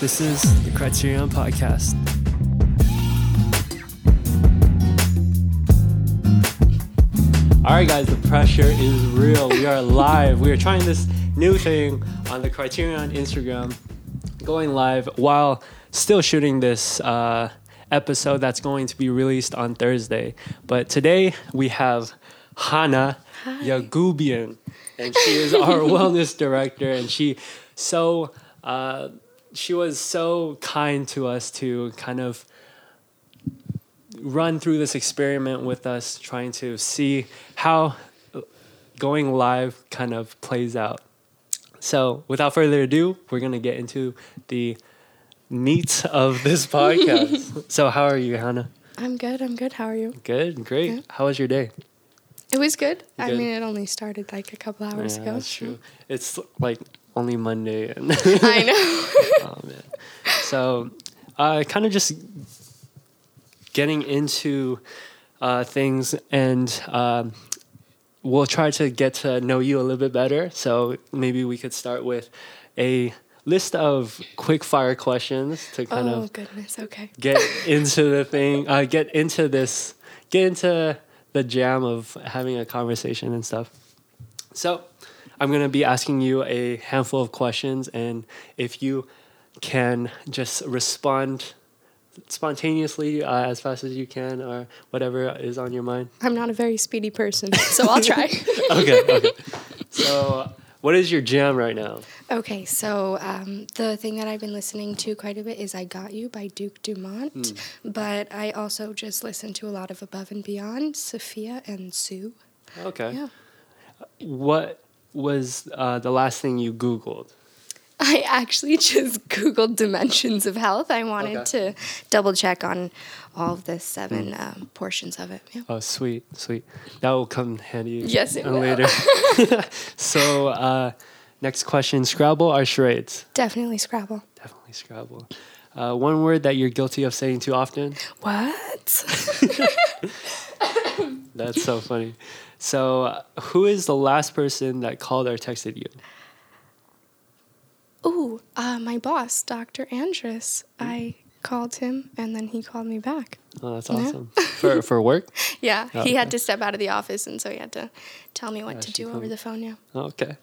This is the Criterion Podcast. All right, guys, the pressure is real. We are live. We are trying this new thing on the Criterion Instagram, going live while still shooting this uh, episode that's going to be released on Thursday. But today we have Hannah Yagubian, and she is our wellness director, and she so uh, she was so kind to us to kind of run through this experiment with us, trying to see how going live kind of plays out. So, without further ado, we're going to get into the meat of this podcast. so, how are you, Hannah? I'm good. I'm good. How are you? Good, great. Yeah. How was your day? It was good. I mean, it only started like a couple hours yeah, ago. that's true. It's like only Monday, and I know. oh man. So, uh, kind of just getting into uh, things, and um, we'll try to get to know you a little bit better. So maybe we could start with a list of quick fire questions to kind oh of goodness. Okay. get into the thing, uh, get into this, get into the jam of having a conversation and stuff. So, I'm gonna be asking you a handful of questions, and if you can just respond spontaneously uh, as fast as you can, or whatever is on your mind. I'm not a very speedy person, so I'll try. Okay, okay. So, what is your jam right now? okay. So um, the thing that I've been listening to quite a bit is "I Got You" by Duke Dumont, Hmm. but I also just listen to a lot of Above and Beyond, Sophia and Sue. Okay. Yeah. What was uh, the last thing you Googled? I actually just Googled dimensions of health. I wanted Okay. to double check on all of the seven um, portions of it. Yeah. Oh, sweet, sweet. That will come handy. Yes, it will. later. so, uh, next question: Scrabble or charades? Definitely Scrabble. Definitely Scrabble. Uh, one word that you're guilty of saying too often. What? That's so funny. So, uh, who is the last person that called or texted you? Ooh, uh, my boss, Dr. Andrus. I called him and then he called me back. Oh, that's Yeah. awesome. for for work. Yeah, Oh, he okay. had to step out of the office and so he had to tell me what Yeah, to do over me. the phone. Yeah. Oh, Okay.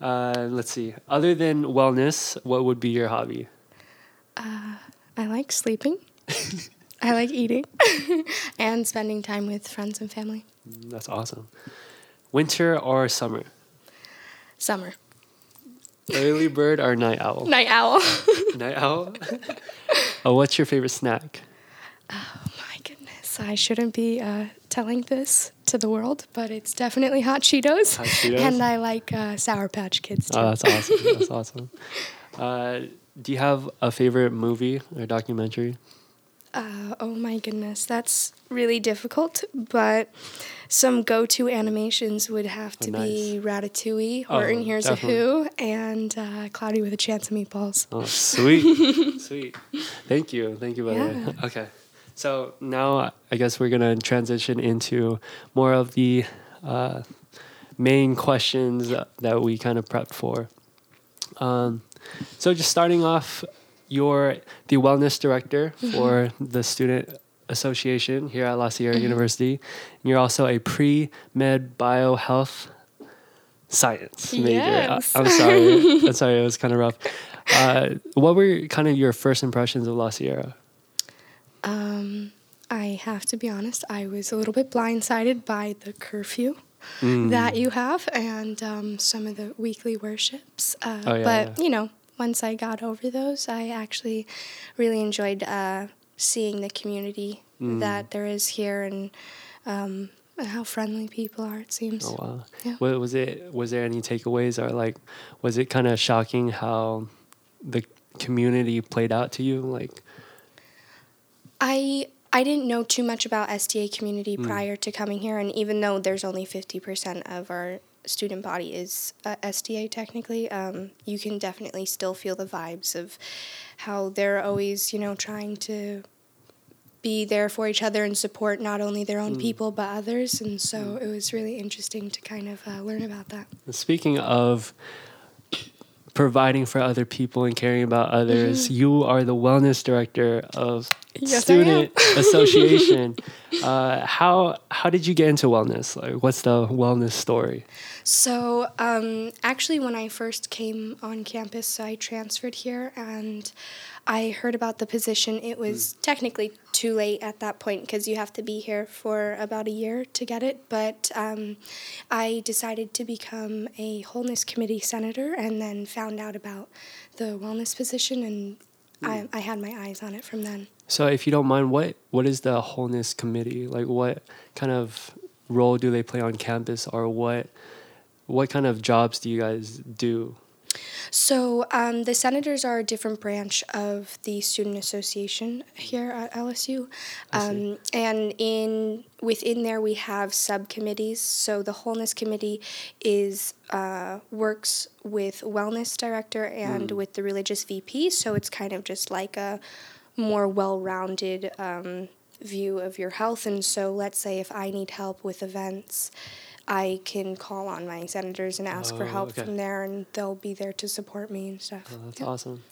Uh, let's see. Other than wellness, what would be your hobby? I like sleeping. I like eating and spending time with friends and family. That's awesome. Winter or summer? Summer. Early bird or night owl? Night owl. Night owl. oh, what's your favorite snack? Oh my goodness, I shouldn't be uh, telling this to the world, but it's definitely hot Cheetos. Hot Cheetos? And I like uh, Sour Patch Kids too. Oh, that's awesome. That's awesome. Uh, do you have a favorite movie or documentary? Uh, oh my goodness, that's really difficult, but some go to animations would have to Oh, be Ratatouille, Oh, Horton Hears definitely. a Who, and uh, Cloudy with a Chance of Meatballs. Oh, sweet, sweet. Thank you, thank you. By the way. Okay, so now I guess we're gonna transition into more of the uh, main questions that we kind of prepped for. Um, so just starting off, you're the wellness director for the student association here at La Sierra University. And you're also a pre med bio health science major. Yes. I, am sorry. I'm sorry. It was kind of rough. Uh, what were kind of your first impressions of La Sierra? Um, I have to be honest, I was a little bit blindsided by the curfew. Mm. That you have, and um, some of the weekly worships. Uh, Oh, yeah, but, yeah. you know, once I got over those, I actually really enjoyed uh, seeing the community Mm. that there is here and um, and how friendly people are, it seems. Oh wow. Yeah. Wa- Was it was there any takeaways or like was it kind of shocking how the community played out to you? Like I I didn't know too much about SDA community Hmm. prior to coming here, and even though there's only fifty percent of our student body is uh, SDA technically, um, you can definitely still feel the vibes of how they're always you know trying to be there for each other and support not only their own people but others, and so it was really interesting to kind of uh, learn about that. speaking of providing for other people and caring about others. You are the wellness director of Yes, Student Association. Uh, how how did you get into wellness? Like, what's the wellness story? So, um, actually, when I first came on campus, I transferred here and I heard about the position. It was technically too late at that point because you have to be here for about a year to get it. But um, I decided to become a wholeness committee senator and then found out about the wellness position and I, I had my eyes on it from then. So, if you don't mind, what what is the wholeness committee? Like, what kind of role do they play on campus, or what what kind of jobs do you guys do? So um, the senators are a different branch of the student association here at LSU, um, and in within there we have subcommittees. So the wholeness committee is uh, works with wellness director and with the religious VP. So it's kind of just like a more well-rounded um, view of your health. And so let's say if I need help with events. I can call on my senators and ask for Oh, help okay. from there, and they'll be there to support me and stuff. Oh, that's Yeah. awesome.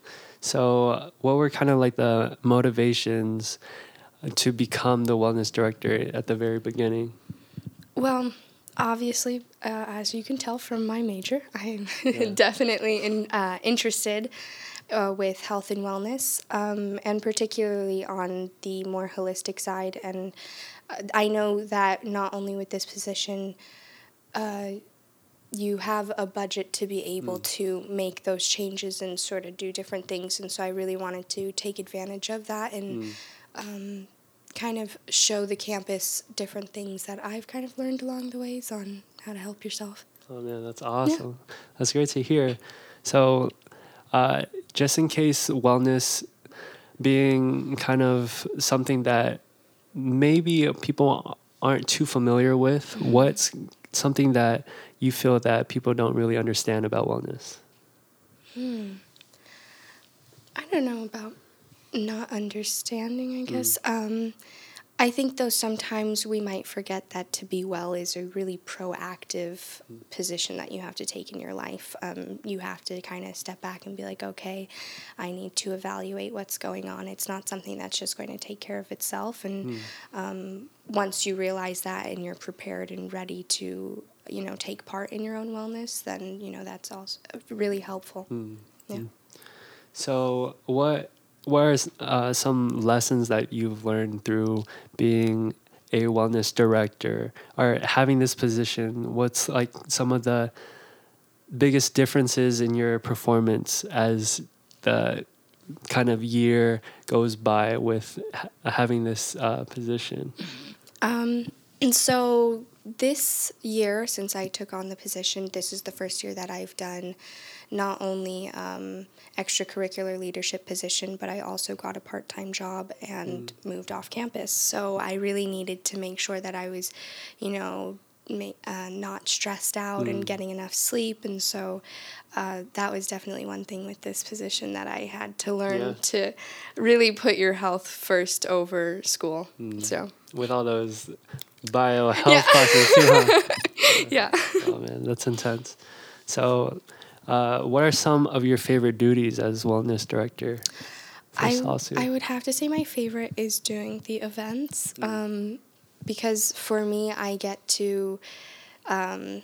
So, uh, what were kind of like the motivations to become the wellness director at the very beginning? Well, obviously, uh, as you can tell from my major, I'm Yeah. definitely in, uh, interested uh, with health and wellness, um, and particularly on the more holistic side. And I know that not only with this position, uh, you have a budget to be able to make those changes and sort of do different things. And so I really wanted to take advantage of that and um, kind of show the campus different things that I've kind of learned along the ways on how to help yourself. Oh man, that's awesome. That's great to hear. So, uh, just in case wellness being kind of something that maybe people aren't too familiar with, what's something that you feel that people don't really understand about wellness? Hmm. I don't know about not understanding, I guess. Um, I think, though, sometimes we might forget that to be well is a really proactive position that you have to take in your life. Um, you have to kind of step back and be like, okay, I need to evaluate what's going on. It's not something that's just going to take care of itself. And um, once you realize that and you're prepared and ready to, you know, take part in your own wellness, then, you know, that's also really helpful. Yeah. So, what what are uh, some lessons that you've learned through being a wellness director or having this position? What's like some of the biggest differences in your performance as the kind of year goes by with ha- having this uh, position? Um, and so this year, since I took on the position, this is the first year that I've done not only um, extracurricular leadership position, but I also got a part time job and moved off campus. So I really needed to make sure that I was, you know, uh, not stressed out and getting enough sleep. And so uh, that was definitely one thing with this position that I had to learn Yeah. to really put your health first over school. So, With all those bio health Yeah. classes huh? yeah. Oh man, that's intense. So, uh, what are some of your favorite duties as wellness director I, Salsu? I would have to say my favorite is doing the events um, because for me, I get to um,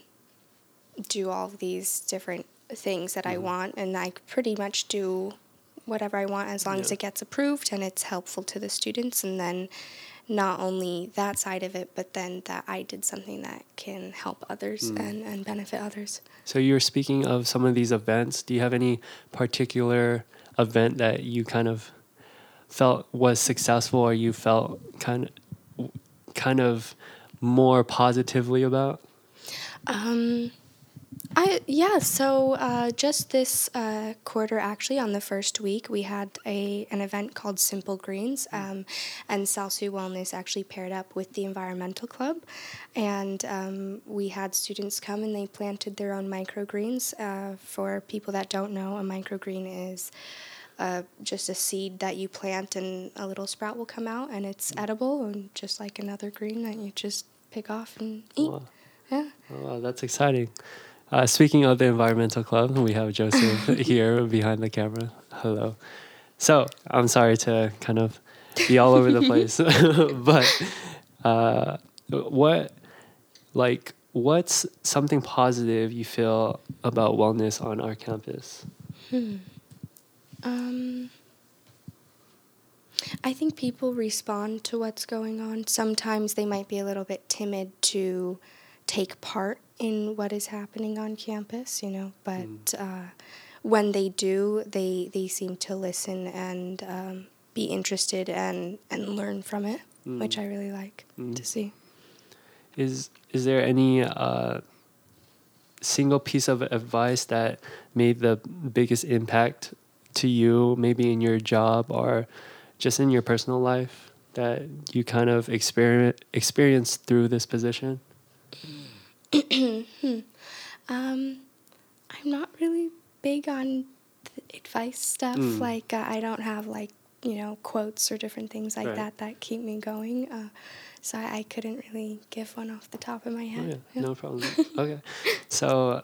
do all these different things that I want, and I pretty much do whatever I want as long as it gets approved and it's helpful to the students. And then not only that side of it, but then that I did something that can help others and, and benefit others. so you were speaking of some of these events. Do you have any particular event that you kind of felt was successful, or you felt kind of kind of more positively about? Um, I yeah. So uh, just this uh, quarter, actually, on the first week, we had a an event called Simple Greens, um, and Salsu Wellness actually paired up with the Environmental Club, and um, we had students come and they planted their own microgreens. Uh, for people that don't know, a microgreen is. Uh, just a seed that you plant and a little sprout will come out and it's edible and just like another green that you just pick off and eat. Wow. Yeah. Oh, wow, that's exciting. Uh, speaking of the environmental club, we have Joseph here behind the camera. Hello. So I'm sorry to kind of be all over the place, but uh, what, like, what's something positive you feel about wellness on our campus? Hmm. Um, I think people respond to what's going on. Sometimes they might be a little bit timid to take part in what is happening on campus, you know, but mm. uh, when they do, they, they seem to listen and um, be interested and, and learn from it, mm. which I really like mm. to see. Is, is there any uh, single piece of advice that made the biggest impact to you, maybe in your job or just in your personal life that you kind of experience experienced through this position? um, I'm not really big on advice stuff. Mm. Like uh, I don't have like you know quotes or different things like right. that that keep me going. Uh, so I, I, couldn't really give one off the top of my head. Oh, yeah. No problem. okay, so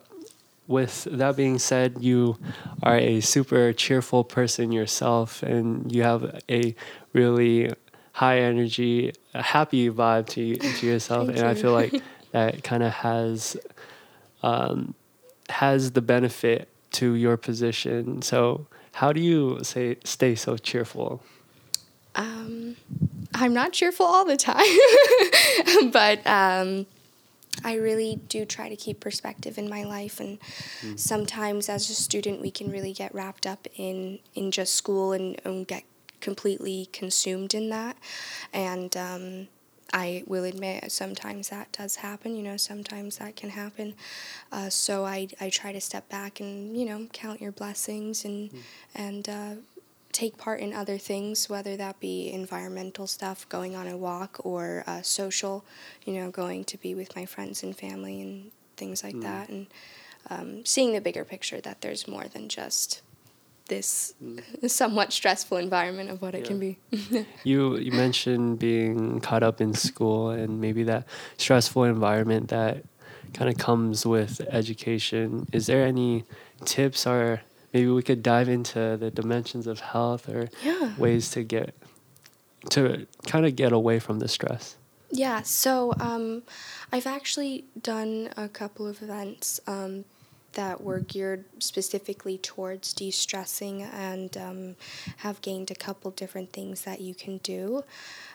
with that being said, you are a super cheerful person yourself, and you have a really high energy, happy vibe to to yourself, and you. I feel like that kind of has um, has the benefit to your position. So, how do you say stay so cheerful? Um, I'm not cheerful all the time, but um, I really do try to keep perspective in my life, and mm. sometimes as a student, we can really get wrapped up in in just school and, and get completely consumed in that, and um, I will admit sometimes that does happen. You know, sometimes that can happen. Uh, so I I try to step back and you know count your blessings and mm. and uh, take part in other things, whether that be environmental stuff, going on a walk, or uh, social, you know, going to be with my friends and family and things like mm. that, and um, seeing the bigger picture that there's more than just this mm. somewhat stressful environment of what yeah. it can be. you you mentioned being caught up in school and maybe that stressful environment that kind of comes with education. Is there any tips or maybe we could dive into the dimensions of health or yeah. ways to get to kind of get away from the stress. Yeah, so um, I've actually done a couple of events um, that were geared specifically towards de stressing and um, have gained a couple different things that you can do.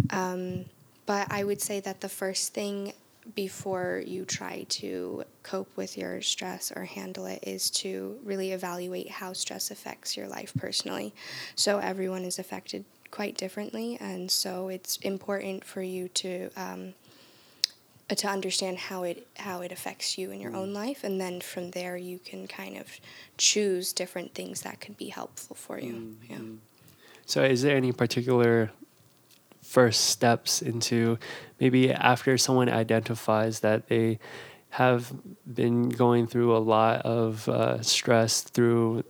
Um, but I would say that the first thing before you try to cope with your stress or handle it is to really evaluate how stress affects your life personally. So everyone is affected quite differently, and so it's important for you to um, to understand how it how it affects you in your own life, and then from there you can kind of choose different things that could be helpful for you. Mm-hmm. Yeah. So, is there any particular first steps into maybe after someone identifies that they have been going through a lot of uh, stress through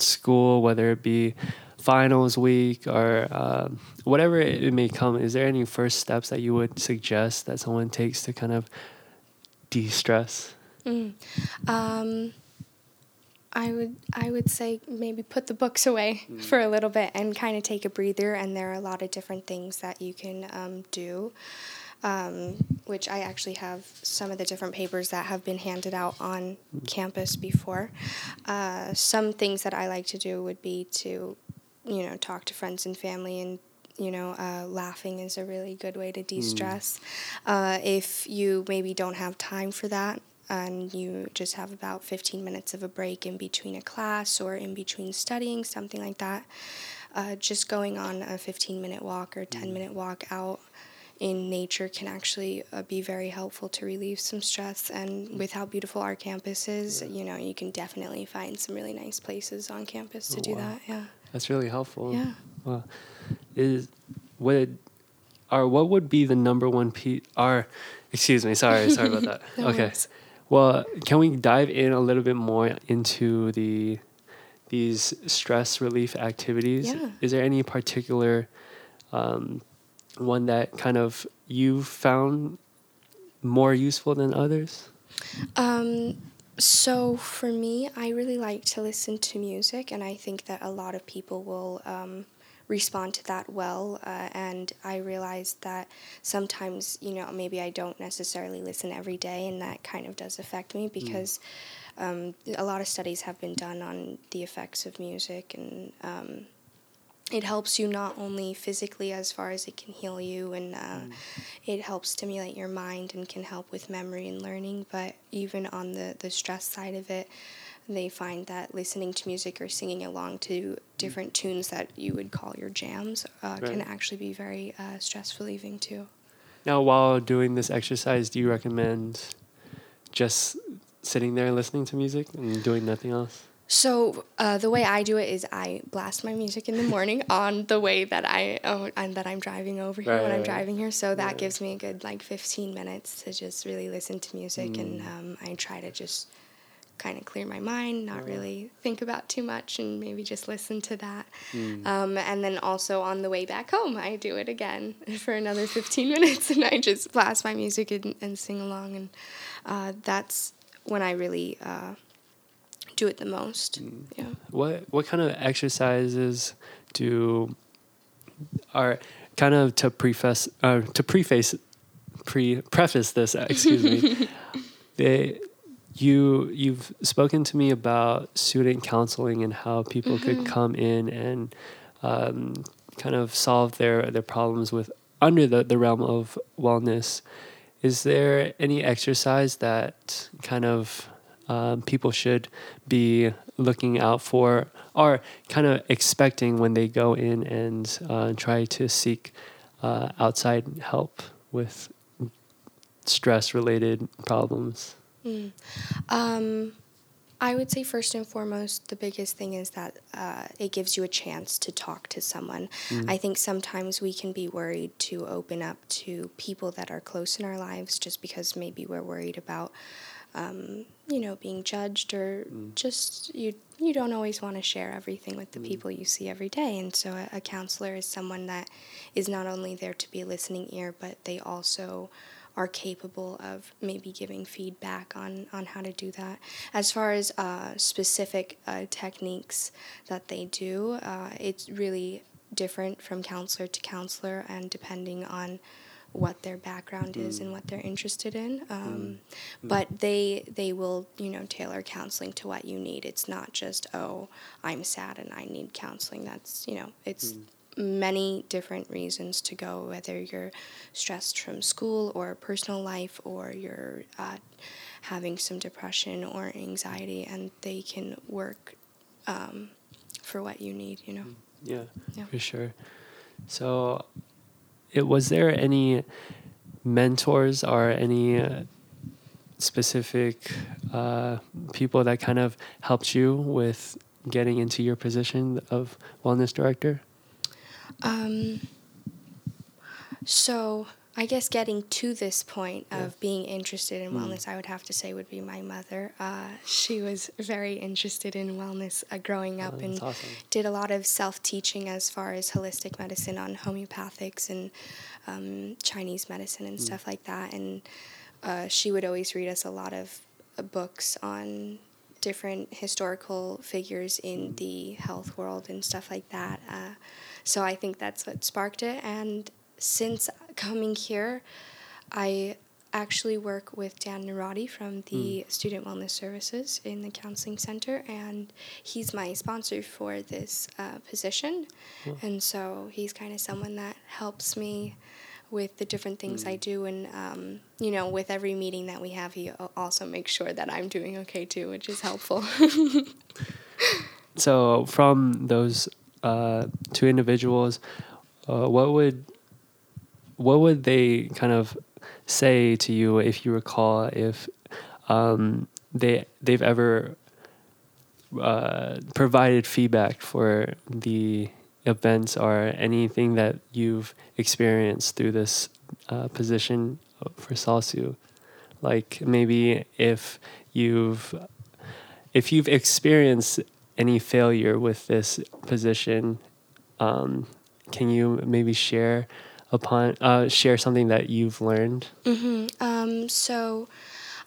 school, whether it be finals week or uh, whatever it may come, is there any first steps that you would suggest that someone takes to kind of de stress? Mm. Um, I would I would say maybe put the books away mm. for a little bit and kind of take a breather. And there are a lot of different things that you can um, do, um, which I actually have some of the different papers that have been handed out on mm. campus before. Uh, some things that I like to do would be to, you know, talk to friends and family and you know, uh, laughing is a really good way to de stress. Mm. Uh, if you maybe don't have time for that, and you just have about 15 minutes of a break in between a class or in between studying, something like that. Uh, just going on a 15 minute walk or 10 mm. minute walk out in nature can actually uh, be very helpful to relieve some stress. And mm. with how beautiful our campus is, yeah. you know, you can definitely find some really nice places on campus to oh, do wow. that. Yeah. That's really helpful. Yeah. Well, is would or what would be the number one piece? Our, excuse me, sorry, sorry about that. no okay. Worries. Well, can we dive in a little bit more into the these stress relief activities? Yeah. Is there any particular um, one that kind of you found more useful than others? Um, So for me, I really like to listen to music, and I think that a lot of people will um, respond to that well. Uh, and I realize that sometimes, you know, maybe I don't necessarily listen every day, and that kind of does affect me because mm. um, a lot of studies have been done on the effects of music and. Um, it helps you not only physically as far as it can heal you and uh, mm. it helps stimulate your mind and can help with memory and learning but even on the, the stress side of it they find that listening to music or singing along to different tunes that you would call your jams uh, right. can actually be very uh, stress relieving too now while doing this exercise do you recommend just sitting there listening to music and doing nothing else so uh, the way I do it is I blast my music in the morning on the way that I oh, and that I'm driving over here right, when I'm driving here. So that yeah. gives me a good like 15 minutes to just really listen to music, mm. and um, I try to just kind of clear my mind, not yeah. really think about too much, and maybe just listen to that. Mm. Um, and then also on the way back home, I do it again for another 15 minutes, and I just blast my music and, and sing along, and uh, that's when I really. Uh, do it the most. Mm. Yeah. What what kind of exercises do are kind of to preface uh, to preface pre preface this uh, excuse me they you you've spoken to me about student counseling and how people mm-hmm. could come in and um, kind of solve their their problems with under the, the realm of wellness is there any exercise that kind of um, people should be looking out for or kind of expecting when they go in and uh, try to seek uh, outside help with stress related problems? Mm. Um, I would say first and foremost, the biggest thing is that uh, it gives you a chance to talk to someone. Mm. I think sometimes we can be worried to open up to people that are close in our lives just because maybe we're worried about um, you know, being judged or mm. just you you don't always want to share everything with the mm. people you see every day. And so a, a, counselor is someone that is not only there to be a listening ear, but they also are capable of maybe giving feedback on, on how to do that. As far as uh, specific uh, techniques that they do, uh, it's really different from counselor to counselor and depending on what their background is and mm. what they're interested in. Um, mm. mm. But they they will you know tailor counseling to what you need. It's not just oh I'm sad and I need counseling. That's you know it's. Mm. Many different reasons to go, whether you're stressed from school or personal life, or you're uh, having some depression or anxiety, and they can work um, for what you need. You know. Mm. Yeah, yeah, for sure. So it, was there any mentors or any uh, specific uh, people that kind of helped you with getting into your position of wellness director? Um, so I guess getting to this point of yeah. being interested in mm. wellness, I would have to say would be my mother. Uh, she was very interested in wellness uh, growing up oh, and awesome. did a lot of self teaching as far as holistic medicine on homeopathics and um, Chinese medicine and mm. stuff like that. And uh, she would always read us a lot of uh, books on different historical figures in mm. the health world and stuff like that. Uh, so I think that's what sparked it. And since coming here, I actually work with Dan Narati from the mm. Student Wellness Services in the Counseling Center, and he's my sponsor for this uh, position. And so he's kind of someone that helps me with the different things mm. I do. And, um, you know, with every meeting that we have, he also makes sure that I'm doing okay too, which is helpful. so, from those uh, two individuals, uh, what would what would they kind of say to you if you recall if um, they they've ever uh, provided feedback for the events or anything that you've experienced through this uh, position for Salsu? Like maybe if you've if you've experienced any failure with this position, um, can you maybe share upon uh, share something that you've learned? Mm-hmm. Um, so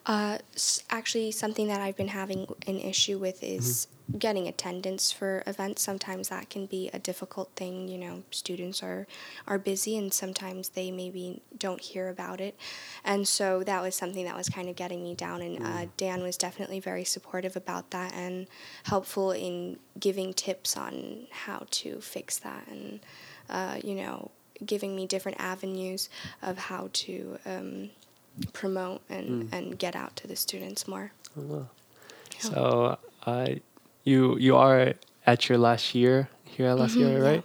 Uh, s- actually, something that I've been having an issue with is getting attendance for events. Sometimes that can be a difficult thing. You know, students are are busy, and sometimes they maybe don't hear about it. And so that was something that was kind of getting me down. And uh, Dan was definitely very supportive about that and helpful in giving tips on how to fix that, and uh, you know, giving me different avenues of how to. Um, promote and, and get out to the students more. Oh, wow. Yeah. So, uh, you you are at your last year here at La Mhm, Sierra, yeah. right?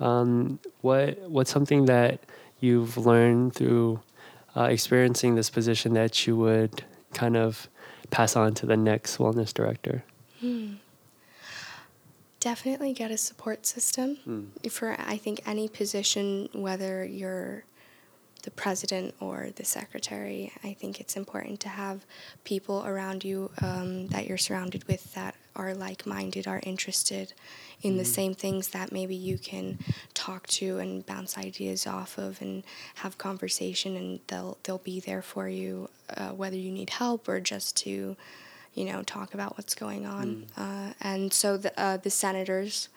Um, what what's something that you've learned through uh, experiencing this position that you would kind of pass on to the next wellness director? Hmm. Definitely get a support system Mm. for I think any position, whether you're the president or the secretary. I think it's important to have people around you um, that you're surrounded with that are like-minded, are interested in the same things that maybe you can talk to and bounce ideas off of and have conversation, and they'll they'll be there for you, uh, whether you need help or just to you know, talk about what's going on. Uh, and so the, uh, the senators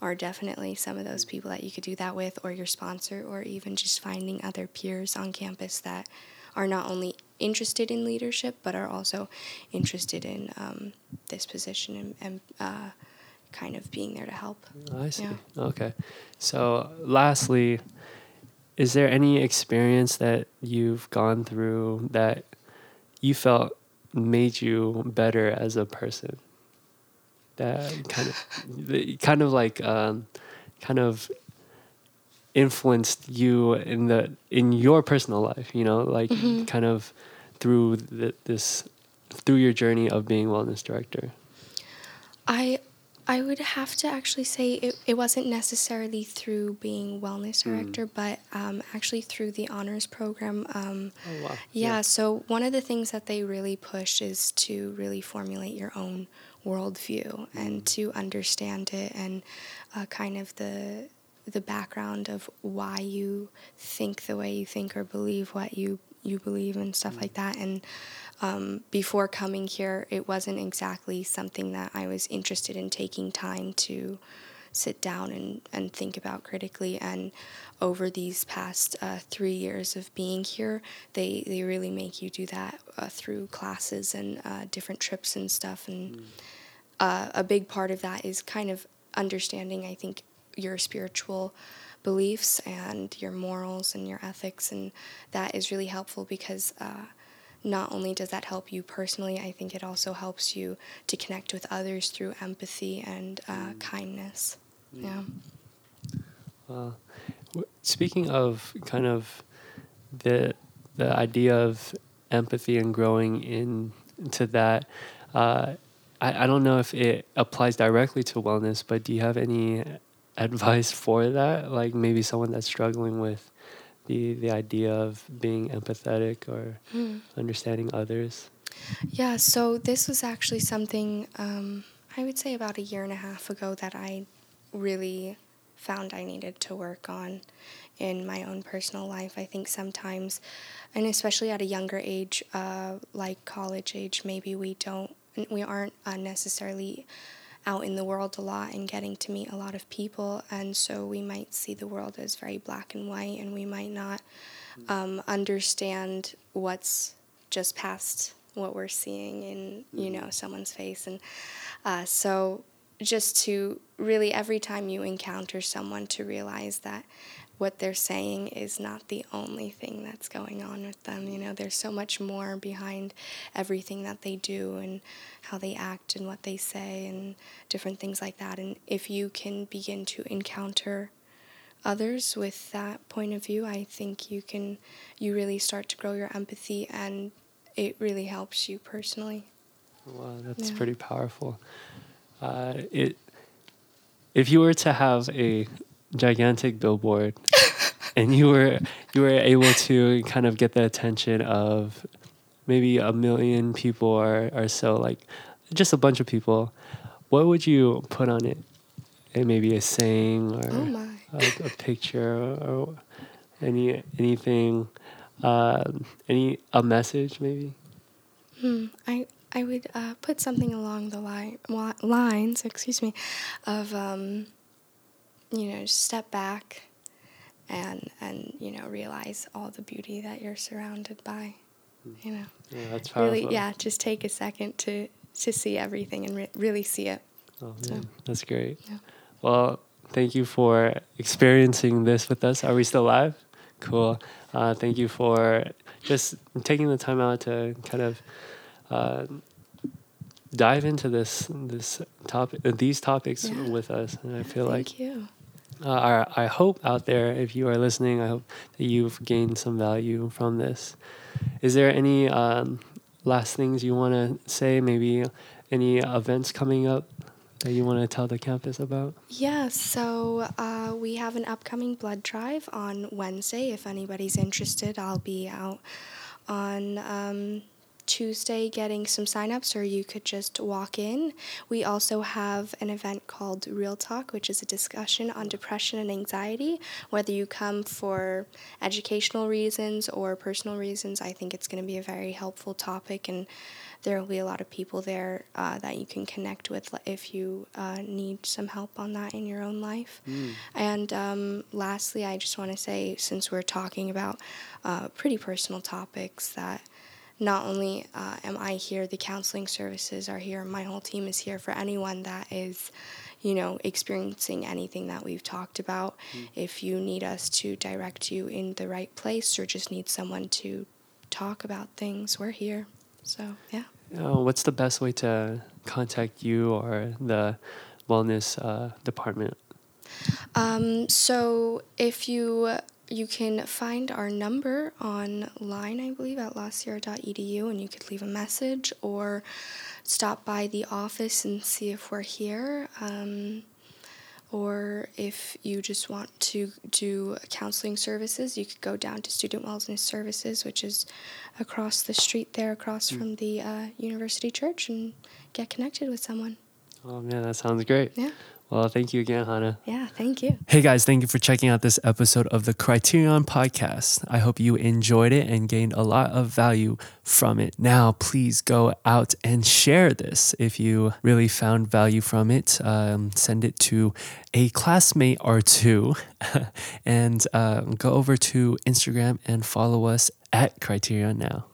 are definitely some of those people that you could do that with, or your sponsor, or even just finding other peers on campus that are not only interested in leadership, but are also interested in um, this position and, and uh, kind of being there to help. I see. Yeah. Okay. So, lastly, is there any experience that you've gone through that you felt made you better as a person? That kind of, kind of like, um, kind of influenced you in the in your personal life. You know, like Mhm. kind of through the, this through your journey of being wellness director. I I would have to actually say it, it wasn't necessarily through being wellness director, but um, actually through the honors program. Um, Oh wow! Yeah, yeah, so one of the things that they really push is to really formulate your own worldview and to understand it and uh, kind of the the background of why you think the way you think or believe what you you believe and stuff like that. And um, before coming here, it wasn't exactly something that I was interested in taking time to sit down and, and think about critically. And over these past uh, three years of being here, they, they really make you do that uh, through classes and uh, different trips and stuff. And uh, a big part of that is kind of understanding, I think, your spiritual beliefs and your morals and your ethics. And that is really helpful because. Uh, not only does that help you personally, I think it also helps you to connect with others through empathy and uh, kindness. Yeah. Uh, w- speaking of kind of the the idea of empathy and growing in, into that, uh, I, I don't know if it applies directly to wellness, but do you have any advice for that? Like maybe someone that's struggling with the the idea of being empathetic or Hmm. understanding others. Yeah, so this was actually something um, I would say about a year and a half ago that I really found I needed to work on in my own personal life. I think sometimes, and especially at a younger age, uh, like college age, maybe we don't, we aren't uh, necessarily out in the world a lot and getting to meet a lot of people, and so we might see the world as very black and white, and we might not um, understand what's just past what we're seeing in you know someone's face. And uh, so just to really every time you encounter someone to realize that what they're saying is not the only thing that's going on with them you know there's so much more behind everything that they do and how they act and what they say and different things like that and if you can begin to encounter others with that point of view i think you can you really start to grow your empathy and it really helps you personally Wow, that's Yeah. pretty powerful. Uh, it if you were to have a gigantic billboard. And you were you were able to kind of get the attention of maybe a million people or, or so like just a bunch of people. What would you put on it? And maybe a saying or oh a, a picture or, any anything um, any a message maybe? Hmm. I I would uh, put something along the line lines, excuse me, of um, you know, step back and and you know realize all the beauty that you're surrounded by. You know, yeah, that's powerful. really, yeah. Just take a second to to see everything and re- really see it. Oh man, so, that's great. Yeah. Well, thank you for experiencing this with us. Are we still live? Cool. Uh, thank you for just taking the time out to kind of uh, dive into this this topic these topics yeah. with us. And I feel thank like you. Uh, I, I hope out there, if you are listening, I hope that you've gained some value from this. Is there any um, last things you want to say? Maybe any events coming up that you want to tell the campus about? Yeah, so uh, we have an upcoming blood drive on Wednesday. If anybody's interested, I'll be out on um, Tuesday getting some signups, or you could just walk in. We also have an event called Real Talk, which is a discussion on depression and anxiety. Whether you come for educational reasons or personal reasons, I think it's going to be a very helpful topic, and there will be a lot of people there uh, that you can connect with if you uh, need some help on that in your own life. Mm. And um, lastly, I just want to say, since we're talking about uh, pretty personal topics, that not only uh, am I here, the counseling services are here, my whole team is here for anyone that is, you know, experiencing anything that we've talked about. Mm. If you need us to direct you in the right place or just need someone to talk about things, we're here. So, yeah. Uh, what's the best way to contact you or the wellness uh, department? Um, so, if you you can find our number online, I believe, at lasierra.edu, and you could leave a message or stop by the office and see if we're here. Um, or if you just want to do counseling services, you could go down to Student Wellness Services, which is across the street there, across mm. from the uh, University Church, and get connected with someone. Oh man, that sounds great. Yeah. Well, thank you again, Hannah. Yeah, thank you. Hey guys, thank you for checking out this episode of the Criterion podcast. I hope you enjoyed it and gained a lot of value from it. Now, please go out and share this if you really found value from it. Um, send it to a classmate or two and uh, go over to Instagram and follow us at Criterion Now.